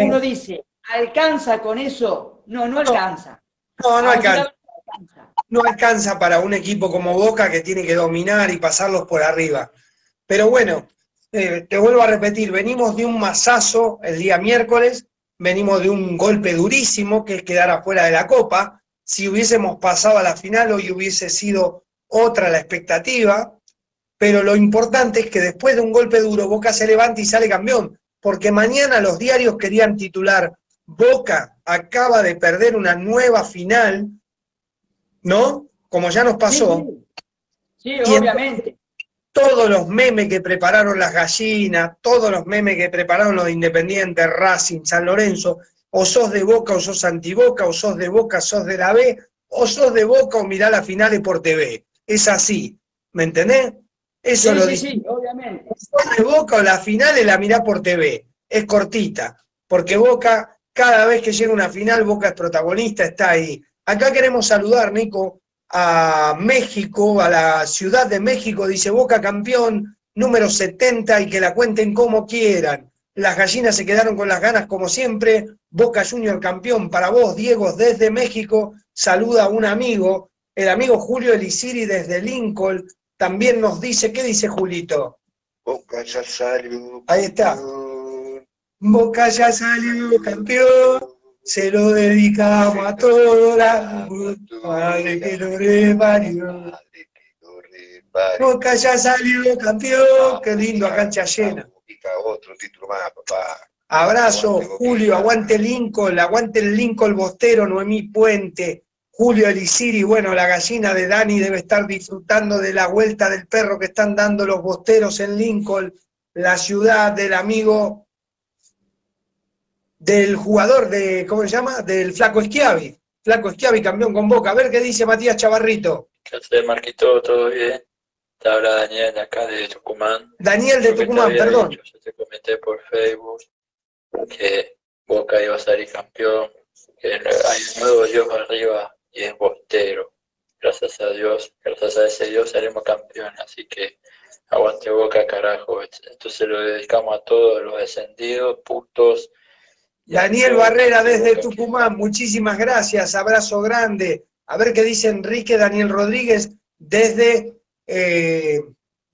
Uno dice, ¿alcanza con eso? No, no alcanza. No, no alcanza. No alcanza para un equipo como Boca que tiene que dominar y pasarlos por arriba. Pero bueno, eh, te vuelvo a repetir, venimos de un masazo el día miércoles, venimos de un golpe durísimo que es quedar afuera de la Copa. Si hubiésemos pasado a la final, hoy hubiese sido otra la expectativa, pero lo importante es que después de un golpe duro, Boca se levanta y sale campeón, porque mañana los diarios querían titular, Boca acaba de perder una nueva final, ¿no? Como ya nos pasó. Sí, obviamente todos los memes que prepararon las gallinas, todos los memes que prepararon los Independientes, Racing, San Lorenzo, o sos de Boca o sos antiboca, o sos de Boca, sos de la B, o sos de Boca o mirá las finales por TV. Es así, ¿me entendés? Eso lo sí, sí, obviamente. Sos de Boca o la finales la mirá por TV. Es cortita, porque Boca, cada vez que llega una final, Boca es protagonista, está ahí. Acá queremos saludar, Nico, a México, a la Ciudad de México, dice Boca campeón número 70 y que la cuenten como quieran. Las gallinas se quedaron con las ganas como siempre. Boca Junior campeón para vos, Diego, desde México. Saluda a un amigo, el amigo Julio Elisiri desde Lincoln. También nos dice, ¿qué dice Julito? Boca ya salió. Ahí está. Boca ya salió campeón se lo dedicamos a toda la madre que lo reparió. Boca ya salió campeón, qué lindo a cancha llena. Otro título más, papá. Abrazo, Julio, aguante Lincoln, aguante el Lincoln Bostero, Noemí Puente, Julio Elisiri, bueno, la gallina de Dani debe estar disfrutando de la vuelta del perro que están dando los bosteros en Lincoln, la ciudad del amigo del jugador de, ¿cómo se llama? Del Flaco Esquiavi. Flaco Esquiavi, campeón con Boca. A ver qué dice Matías Chavarrito. ¿Qué hace, Marquito? ¿Todo bien? Te habla Daniel de acá de Tucumán. Daniel de Tucumán, perdón. yo te comenté por Facebook que Boca iba a salir campeón, que hay un nuevo Dios arriba y es Bostero. Gracias a Dios, gracias a ese Dios seremos campeones, así que aguante Boca, carajo. Esto se lo dedicamos a todos los descendidos, putos, Daniel Barrera desde Tucumán, muchísimas gracias, abrazo grande. A ver qué dice Enrique Daniel Rodríguez desde eh,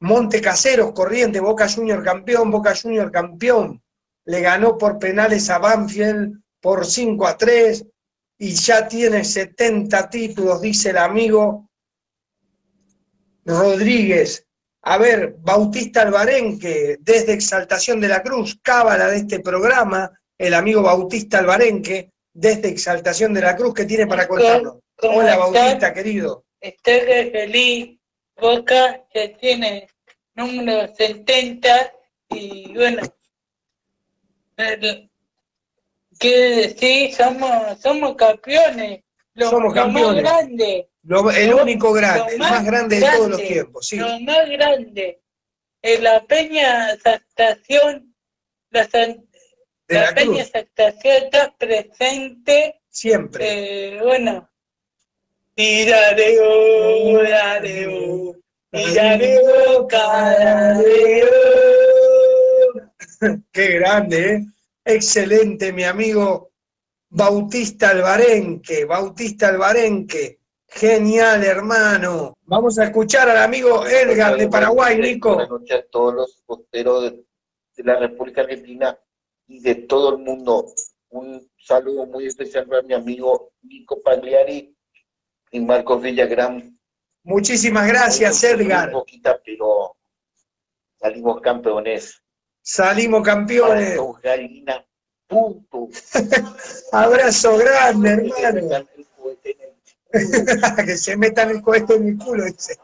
Monte Caseros, Corriente, Boca Junior campeón, Boca Junior campeón. Le ganó por penales a Banfield por 5 a 3 y ya tiene 70 títulos, dice el amigo Rodríguez. A ver, Bautista Albarenque, desde Exaltación de la Cruz, cábala de este programa, el amigo Bautista Albarenque, desde Exaltación de la Cruz, que tiene para contarnos. Hola Bautista, querido. Estoy feliz, Boca que tiene número 70 y bueno, que decir, somos, somos campeones. somos campeones. más grande. el único grande, el más, grande, de todos los tiempos. Sí. Lo más grande. En la Peña Estación, la, De la Peña Cruz, Santa Fe está presente. siempre. Eh, bueno, tirareo, tirareo, tirareo, carareo. Qué grande, ¿eh? Excelente, mi amigo Bautista Albarenque, Bautista Albarenque. Genial, hermano. Vamos a escuchar al amigo Edgar de Paraguay, Nico. Buenas noches a todos los posteros de, de la República Argentina y de todo el mundo. Un saludo muy especial para mi amigo Nico Pagliari y Marcos Villagrán. Muchísimas gracias, Edgar. Poquita, pero salimos campeones. Salimos campeones. Con Galina, punto. Abrazo grande, hermano. que se metan el cohete en mi culo, dice.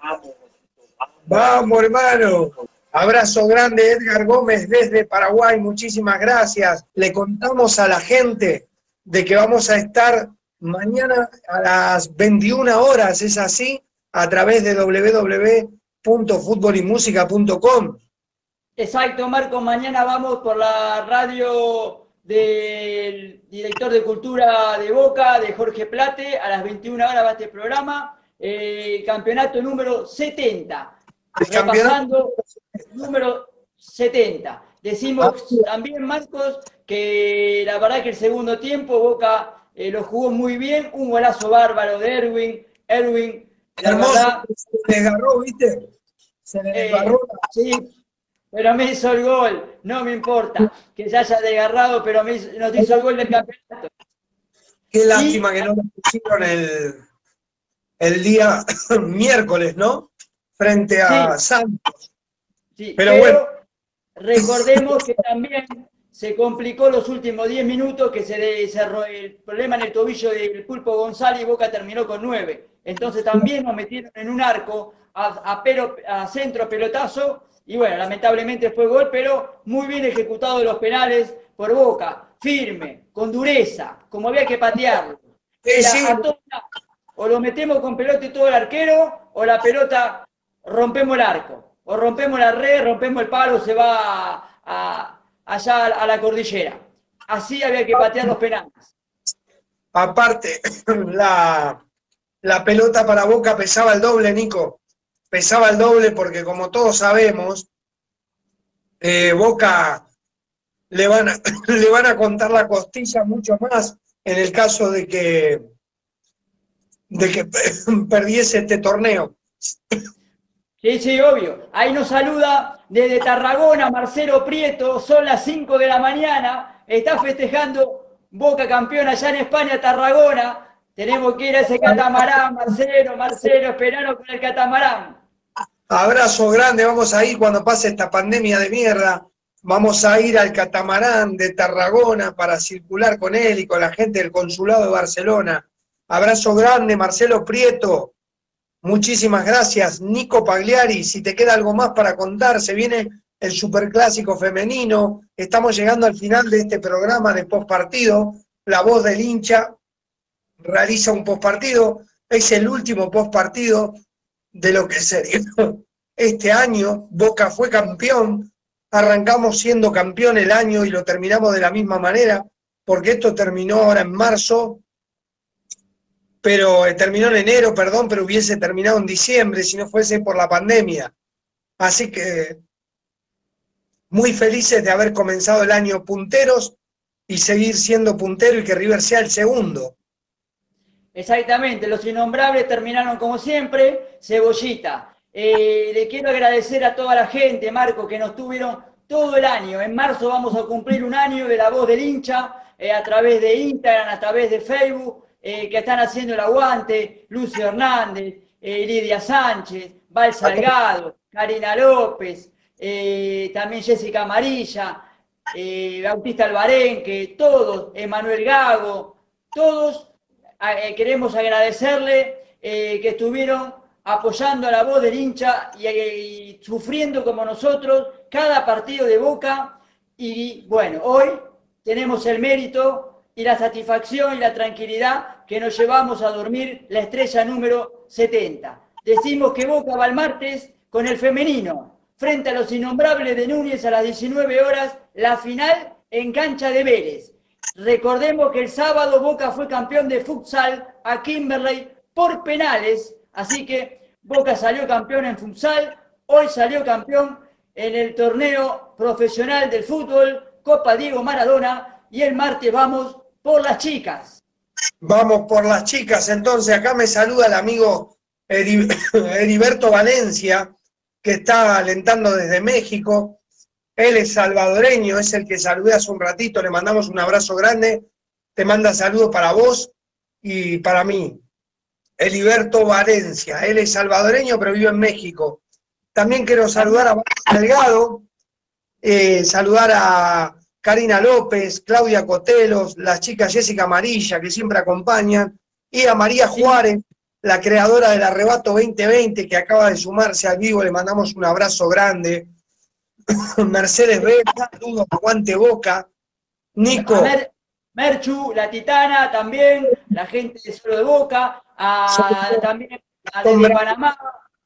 Vamos, hermano. Abrazo grande, Edgar Gómez desde Paraguay. Muchísimas gracias. Le contamos a la gente de que vamos a estar mañana a las 21 horas, ¿es así? A través de www.futbolymusica.com. Exacto, Marco. Mañana vamos por la radio del director de Cultura de Boca, de Jorge Plate. A las 21 horas va este programa. Eh, campeonato número 70. El campeonato número 70. Decimos también, Marcos, que la verdad que el segundo tiempo Boca eh, lo jugó muy bien. Un golazo bárbaro de Erwin. Erwin, la Hermoso, verdad, se le desgarró, ¿viste? Se le eh, desgarró. sí, pero me hizo el gol. No me importa que se haya desgarrado, pero me hizo- nos hizo el gol del campeonato. Qué lástima que no lo pusieron el, el día miércoles, ¿no? Frente a Sí. Santos. Sí, Pero pero bueno. recordemos que también se complicó los últimos 10 minutos, que se le cerró el problema en el tobillo del Pulpo González y Boca terminó con 9. Entonces también nos metieron en un arco a, a pero- a centro pelotazo y bueno, lamentablemente fue gol, pero muy bien ejecutado los penales por Boca, firme, con dureza, como había que patearlo. Sí, sí. O lo metemos con pelota y todo el arquero, o la pelota rompemos el arco, o rompemos la red, rompemos el palo, se va a- allá a la cordillera. Así había que patear los penales. Aparte, la, la pelota para Boca pesaba el doble, Nico. Pesaba el doble porque, como todos sabemos, eh, Boca le van, a, le van a contar la costilla mucho más en el caso de que, de que perdiese este torneo. Sí, sí, obvio. Ahí nos saluda desde Tarragona Marcelo Prieto, son las 5 de la mañana, está festejando Boca campeón allá en España, Tarragona. Tenemos que ir a ese catamarán, Marcelo, Marcelo, esperanos con el catamarán. Abrazo grande, vamos a ir cuando pase esta pandemia de mierda. Vamos a ir al catamarán de Tarragona para circular con él y con la gente del consulado de Barcelona. Abrazo grande, Marcelo Prieto. Muchísimas gracias, Nico Pagliari. Si te queda algo más para contar, se viene el superclásico femenino. Estamos llegando al final de este programa de postpartido. La voz del hincha realiza un postpartido. Es el último postpartido de lo que sería. Este año Boca fue campeón, arrancamos siendo campeón el año y lo terminamos de la misma manera, porque esto terminó ahora en marzo, pero eh, terminó en enero, perdón, pero hubiese terminado en diciembre si no fuese por la pandemia. Así que muy felices de haber comenzado el año punteros y seguir siendo puntero y que River sea el segundo. Exactamente, los innombrables terminaron como siempre, cebollita. Eh, le quiero agradecer a toda la gente, Marco, que nos tuvieron todo el año. En marzo vamos a cumplir un año de la voz del hincha, eh, a través de Instagram, a través de Facebook, eh, que están haciendo el aguante, Lucio Hernández, eh, Lidia Sánchez, Val Salgado, Karina López, eh, también Jessica Amarilla, Bautista Albarenque, todos, Emanuel Gago, todos queremos agradecerle que estuvieron apoyando a la voz del hincha y, y sufriendo como nosotros cada partido de Boca. Y bueno, hoy tenemos el mérito y la satisfacción y la tranquilidad que nos llevamos a dormir la estrella número 70. Decimos que Boca va el martes con el femenino, frente a los innombrables de Núñez a las 19 horas, la final en cancha de Vélez. Recordemos que el sábado Boca fue campeón de futsal a Kimberley por penales, así que Boca salió campeón en futsal, hoy salió campeón en el torneo profesional del fútbol, Copa Diego Maradona, y el martes vamos por las chicas. Vamos por las chicas, entonces acá me saluda el amigo Eri- Heriberto Valencia, que está alentando desde México. Él es salvadoreño, es el que saludé hace un ratito, le mandamos un abrazo grande. Te manda saludos para vos y para mí. Heriberto Valencia, él es salvadoreño, pero vive en México. También quiero saludar a Delgado, eh, saludar a Karina López, Claudia Cotelos, las chicas Jessica Amarilla, que siempre acompañan, y a María Juárez, la creadora del Arrebato 2020, que acaba de sumarse al vivo, le mandamos un abrazo grande. Mercedes B, saludos, aguante boca. Nico, Mer- Merchu, la Titana también, la gente de Solo de Boca, a, también a desde Panamá,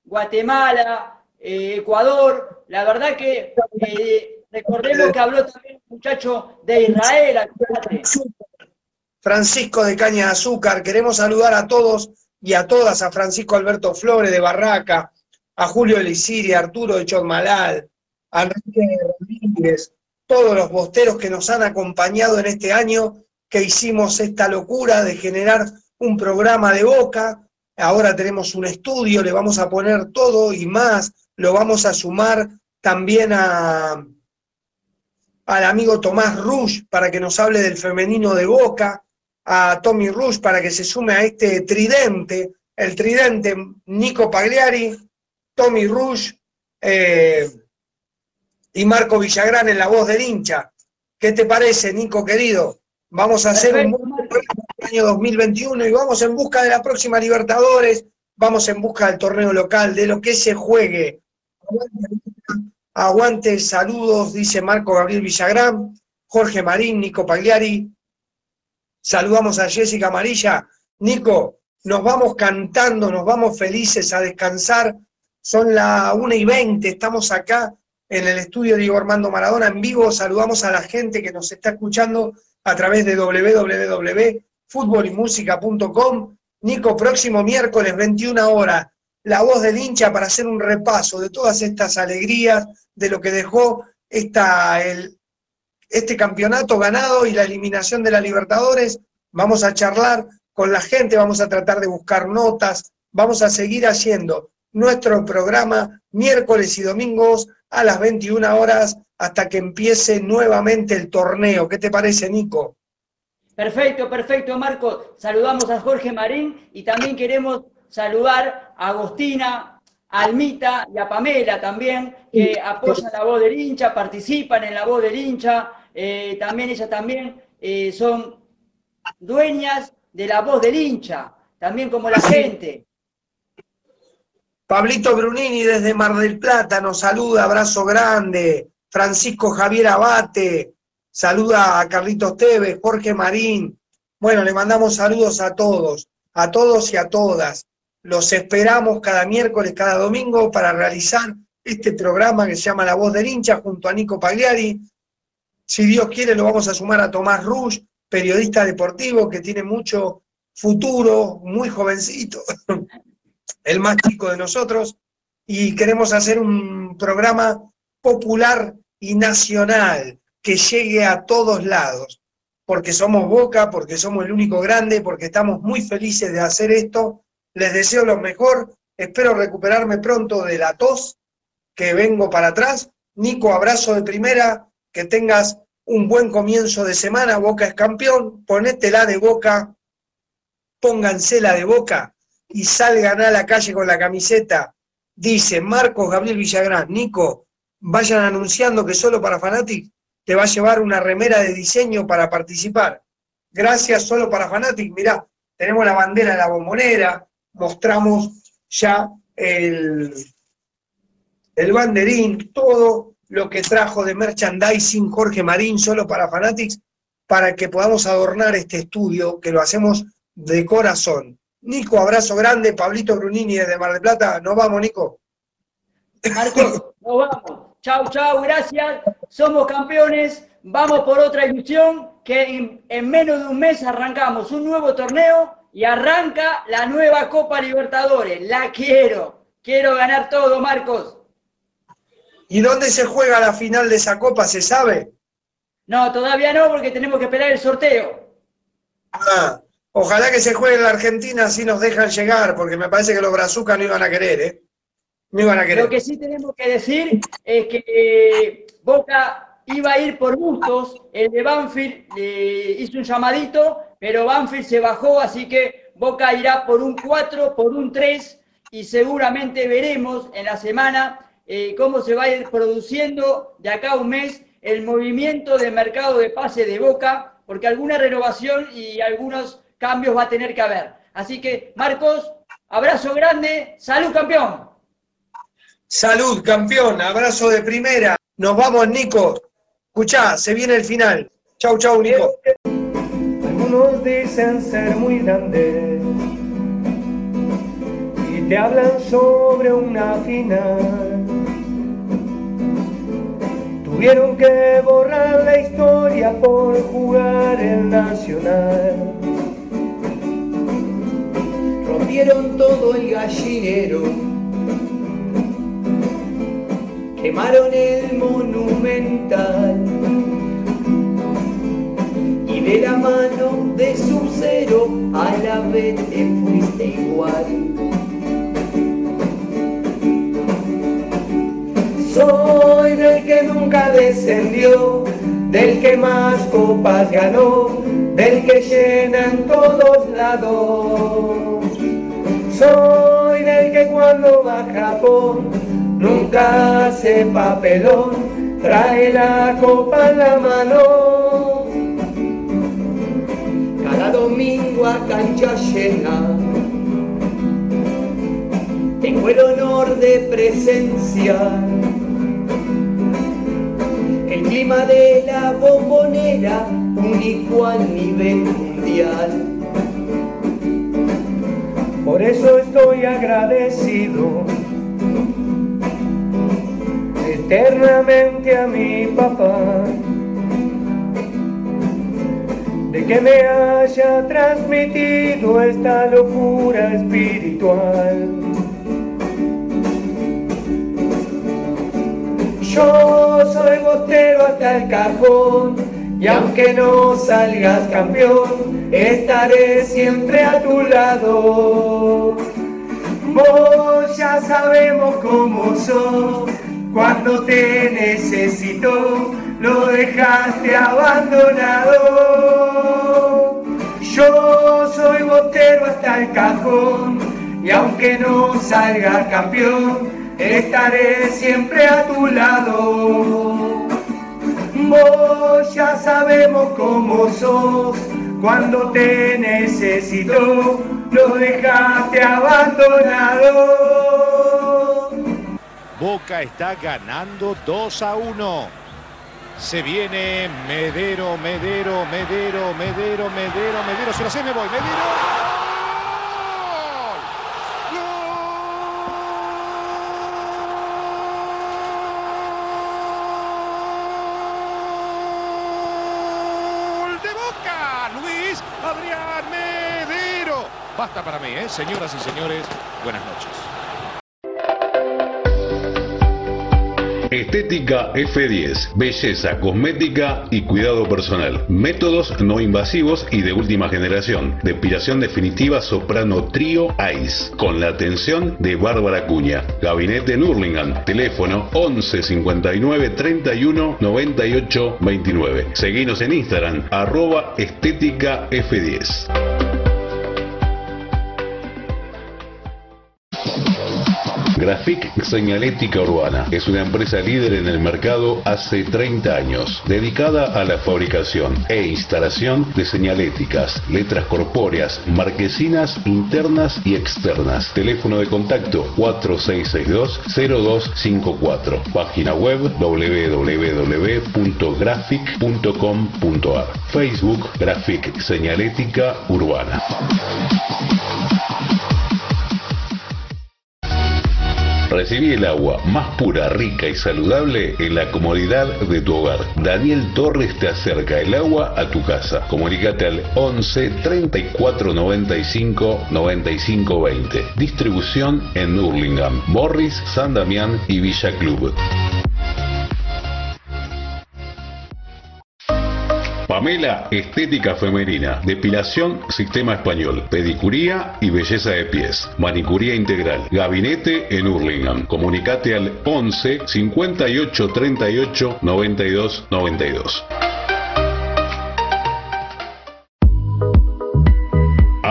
Guatemala, eh, Ecuador. La verdad que eh, recordemos que habló también un muchacho de Israel. Francisco de Caña de Azúcar, queremos saludar a todos y a todas, a Francisco Alberto Flores de Barraca, a Julio Elisiri, a Arturo de Chotmalal, a Enrique Rodríguez, todos los bosteros que nos han acompañado en este año, que hicimos esta locura de generar un programa de boca. Ahora tenemos un estudio, le vamos a poner todo y más, lo vamos a sumar también a, al amigo Tomás Rush para que nos hable del femenino de Boca, a Tommy Rush para que se sume a este tridente, el tridente Nico Pagliari, Tommy Rush eh, y Marco Villagrán en la voz del hincha. ¿Qué te parece, Nico querido? Vamos a hacer un buen año 2021 y vamos en busca de la próxima Libertadores, vamos en busca del torneo local, de lo que se juegue. Aguante, saludos, dice Marco Gabriel Villagrán, Jorge Marín, Nico Pagliari. Saludamos a Jessica Amarilla. Nico, nos vamos cantando, nos vamos felices a descansar. Son las 1 y 20, estamos acá en el estudio Diego Armando Maradona en vivo. Saludamos a la gente que nos está escuchando a través de www.futbolymusica.com. Nico, próximo miércoles, 21 horas, la voz del hincha para hacer un repaso de todas estas alegrías, de lo que dejó esta, el, este campeonato ganado y la eliminación de la Libertadores. Vamos a charlar con la gente, vamos a tratar de buscar notas, vamos a seguir haciendo nuestro programa miércoles y domingos a las 21 horas hasta que empiece nuevamente el torneo. ¿Qué te parece, Nico? Perfecto, perfecto, Marco. Saludamos a Jorge Marín y también queremos saludar a Agostina, a Almita y a Pamela también, que apoyan la voz del hincha, participan en la voz del hincha. Eh, también ellas también eh, son dueñas de la voz del hincha, también como la gente. Pablito Brunini desde Mar del Plata nos saluda, abrazo grande. Francisco Javier Abate, saluda a Carlitos Tevez, Jorge Marín. Bueno, le mandamos saludos a todos, a todos y a todas. Los esperamos cada miércoles, cada domingo para realizar este programa que se llama La Voz del Hincha junto a Nico Pagliari. Si Dios quiere, lo vamos a sumar a Tomás Rush, periodista deportivo que tiene mucho futuro, muy jovencito, el más chico de nosotros, y queremos hacer un programa popular y nacional que llegue a todos lados, porque somos Boca, porque somos el único grande, porque estamos muy felices de hacer esto. Les deseo lo mejor, espero recuperarme pronto de la tos, que vengo para atrás. Nico, abrazo de primera, que tengas un buen comienzo de semana, Boca es campeón, ponétela de Boca, póngansela de Boca. Y salgan a la calle con la camiseta. Dice Marcos Gabriel Villagrán, Nico, vayan anunciando que solo para Fanatic te va a llevar una remera de diseño para participar. Gracias solo para Fanatic, mirá, tenemos la bandera de la bombonera, mostramos ya el, el banderín, todo lo que trajo de merchandising Jorge Marín solo para Fanatics, para que podamos adornar este estudio, que lo hacemos de corazón. Nico, abrazo grande, Pablito Brunini desde Mar del Plata, nos vamos, Nico. Nos vamos. Chau, chau, gracias. Somos campeones. vamos por otra ilusión que en menos de un mes arrancamos un nuevo torneo y arranca la nueva Copa Libertadores. La quiero. Quiero ganar todo, Marcos. ¿Y dónde se juega la final de esa copa? ¿Se sabe? No, todavía no, porque tenemos que esperar el sorteo. Ah, ojalá que se juegue en la Argentina así nos dejan llegar, porque me parece que los brazucas no iban a querer, ¿eh? No iban a querer. Lo que sí tenemos que decir es que eh, Boca iba a ir por gustos, el de Banfield le hizo un llamadito, pero Banfield se bajó, así que Boca irá por un 4, por un 3, y seguramente veremos en la semana eh, cómo se va a ir produciendo de acá a un mes el movimiento de mercado de pase de Boca, porque alguna renovación y algunos cambios va a tener que haber. Así que, Marcos, abrazo grande, salud campeón. Salud, campeón, abrazo de primera. Nos vamos, Nico. Escuchá, se viene el final. Chau, chau, Nico. Algunos dicen ser muy grandes y te hablan sobre una final. Tuvieron que borrar la historia por jugar el Nacional. Rompieron todo el gallinero, quemaron el monumental de la mano de su cero a la vez te fuiste igual. Soy del que nunca descendió, del que más copas ganó, del que llena en todos lados. Soy del que cuando va a Japón nunca hace papelón, trae la copa en la mano. Cada domingo a cancha llena tengo el honor de presenciar el clima de la bombonera único a nivel mundial. Por eso estoy agradecido eternamente a mi papá de que me haya transmitido esta locura espiritual. Yo soy bostero hasta el cajón y aunque no salgas campeón, estaré siempre a tu lado. Vos ya sabemos cómo sos, cuando te necesito, lo dejaste abandonado. Yo soy bostero hasta el cajón y aunque no salga campeón, estaré siempre a tu lado. Vos ya sabemos cómo sos, cuando te necesito, lo dejaste abandonado. Boca está ganando 2 a 1. Se viene Medero, Medero, Medero, Medero, Medero, Medero. Se lo sé, me voy. Medero. Adrián Medero. Basta para mí, ¿eh? Señoras y señores, buenas noches. Estética F10, belleza, cosmética y cuidado personal. Métodos no invasivos y de última generación. Depilación definitiva soprano trío ICE. Con la atención de Bárbara Cuña. Gabinete en Hurlingham. Teléfono 11 59 31 98 29. Seguinos en Instagram, arroba estética F10. Grafic Señalética Urbana es una empresa líder en el mercado hace 30 años, dedicada a la fabricación e instalación de señaléticas, letras corpóreas, marquesinas internas y externas. Teléfono de contacto 4662-0254. Página web www.grafic.com.ar. Facebook Grafic Señalética Urbana. Recibí el agua más pura, rica y saludable en la comodidad de tu hogar. Daniel Torres te acerca el agua a tu casa. Comunicate al 11 34 95 95 20. Distribución en Hurlingham, Morris, San Damián y Villa Club. Pamela, estética femenina, depilación, sistema español, pedicuría y belleza de pies, manicuría integral, gabinete en Hurlingham. Comunicate al 11 58 38 92 92.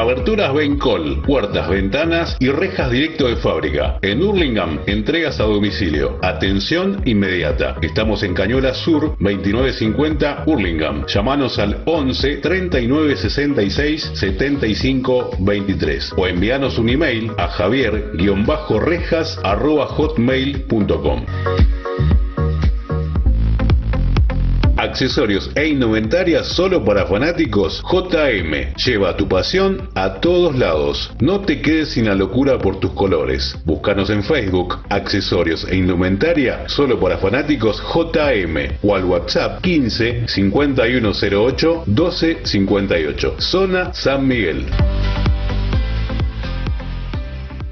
Aberturas Bencol, puertas, ventanas y rejas directo de fábrica. En Hurlingham, entregas a domicilio. Atención inmediata. Estamos en Cañola Sur, 2950 Hurlingham. Llámanos al 11 39 66 75 23 o envíanos un email a javier-rejas Accesorios e indumentaria solo para fanáticos JM. Lleva tu pasión a todos lados. No te quedes sin la locura por tus colores. Búscanos en Facebook, Accesorios e indumentaria solo para fanáticos JM o al WhatsApp 15 5108 1258. Zona San Miguel.